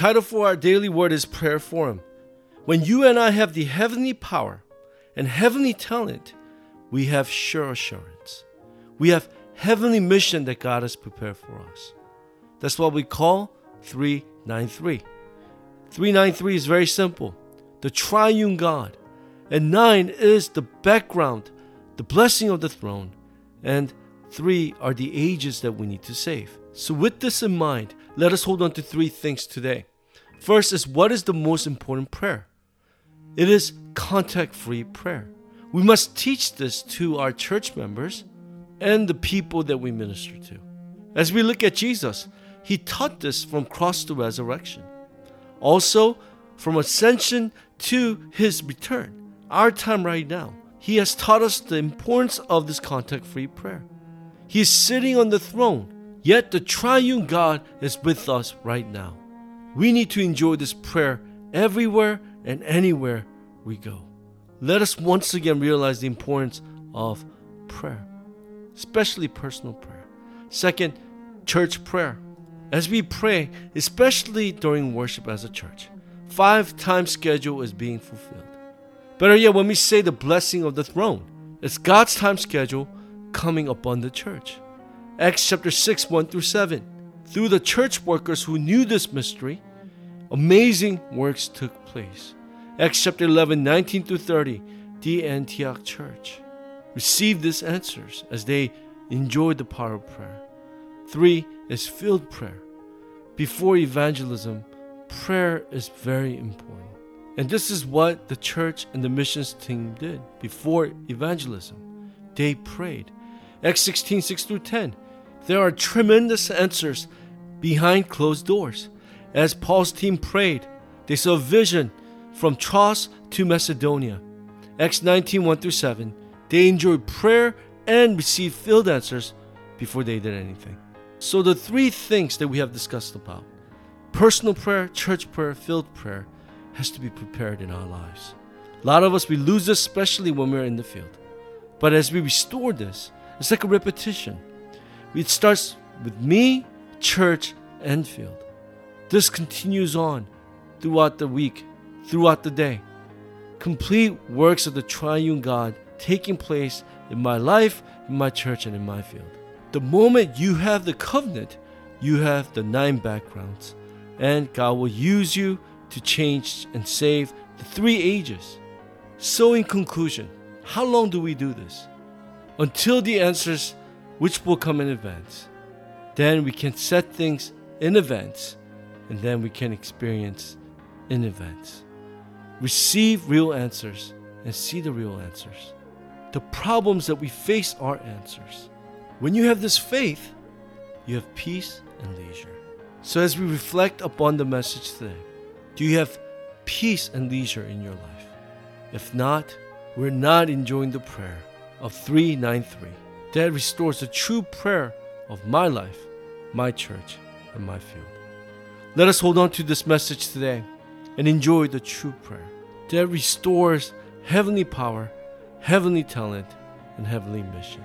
title for our daily word is Prayer Forum. When you and I have the heavenly power and heavenly talent, we have sure assurance. We have heavenly mission that God has prepared for us. That's what we call 393. 393 is very simple the triune God. And 9 is the background, the blessing of the throne. And 3 are the ages that we need to save. So, with this in mind, let us hold on to three things today. First is what is the most important prayer? It is contact free prayer. We must teach this to our church members and the people that we minister to. As we look at Jesus, he taught this from cross to resurrection. Also, from ascension to his return, our time right now, he has taught us the importance of this contact free prayer. He is sitting on the throne, yet the triune God is with us right now. We need to enjoy this prayer everywhere and anywhere we go. Let us once again realize the importance of prayer, especially personal prayer. Second, church prayer. As we pray, especially during worship as a church, five times schedule is being fulfilled. Better yet, when we say the blessing of the throne, it's God's time schedule coming upon the church. Acts chapter 6, 1 through 7. Through the church workers who knew this mystery, amazing works took place. Acts chapter 11, 19 through 30, the Antioch church received these answers as they enjoyed the power of prayer. Three is field prayer. Before evangelism, prayer is very important. And this is what the church and the missions team did before evangelism. They prayed. Acts 16, 6 through 10. There are tremendous answers behind closed doors. As Paul's team prayed, they saw vision from Troas to Macedonia. Acts 19, 1 through 7. They enjoyed prayer and received field answers before they did anything. So, the three things that we have discussed about personal prayer, church prayer, field prayer has to be prepared in our lives. A lot of us, we lose this, especially when we're in the field. But as we restore this, it's like a repetition. It starts with me, church, and field. This continues on throughout the week, throughout the day. Complete works of the triune God taking place in my life, in my church, and in my field. The moment you have the covenant, you have the nine backgrounds, and God will use you to change and save the three ages. So, in conclusion, how long do we do this? Until the answers which will come in advance. Then we can set things in events, and then we can experience in events. Receive real answers and see the real answers. The problems that we face are answers. When you have this faith, you have peace and leisure. So, as we reflect upon the message today, do you have peace and leisure in your life? If not, we're not enjoying the prayer of 393 that restores the true prayer of my life, my church, and my field. Let us hold on to this message today and enjoy the true prayer that restores heavenly power, heavenly talent, and heavenly mission.